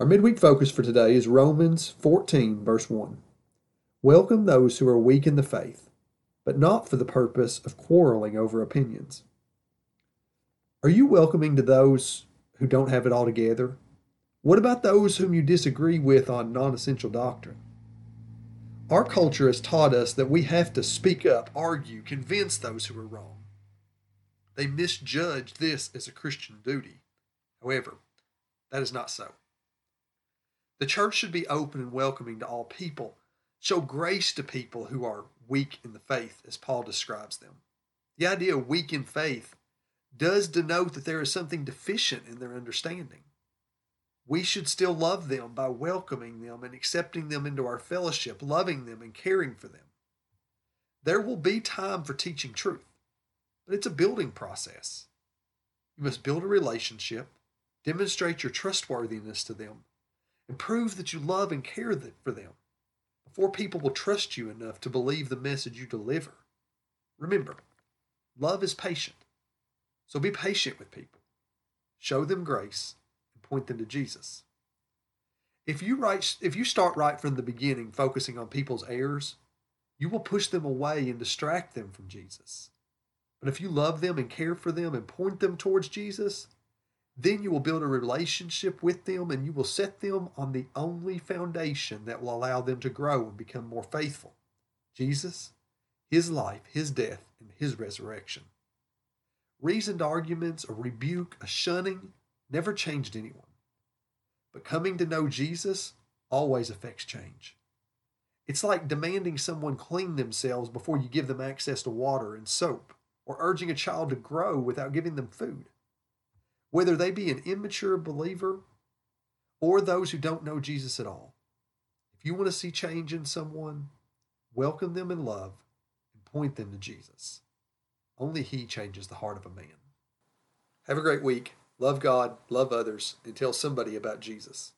Our midweek focus for today is Romans 14, verse 1. Welcome those who are weak in the faith, but not for the purpose of quarreling over opinions. Are you welcoming to those who don't have it all together? What about those whom you disagree with on non essential doctrine? Our culture has taught us that we have to speak up, argue, convince those who are wrong. They misjudge this as a Christian duty. However, that is not so. The church should be open and welcoming to all people, show grace to people who are weak in the faith, as Paul describes them. The idea of weak in faith does denote that there is something deficient in their understanding. We should still love them by welcoming them and accepting them into our fellowship, loving them and caring for them. There will be time for teaching truth, but it's a building process. You must build a relationship, demonstrate your trustworthiness to them, and prove that you love and care for them before people will trust you enough to believe the message you deliver. Remember, love is patient. So be patient with people. Show them grace and point them to Jesus. If you write, if you start right from the beginning focusing on people's errors, you will push them away and distract them from Jesus. But if you love them and care for them and point them towards Jesus, then you will build a relationship with them and you will set them on the only foundation that will allow them to grow and become more faithful Jesus, His life, His death, and His resurrection. Reasoned arguments, a rebuke, a shunning never changed anyone. But coming to know Jesus always affects change. It's like demanding someone clean themselves before you give them access to water and soap, or urging a child to grow without giving them food whether they be an immature believer or those who don't know Jesus at all. If you want to see change in someone, welcome them in love and point them to Jesus. Only He changes the heart of a man. Have a great week. Love God, love others, and tell somebody about Jesus.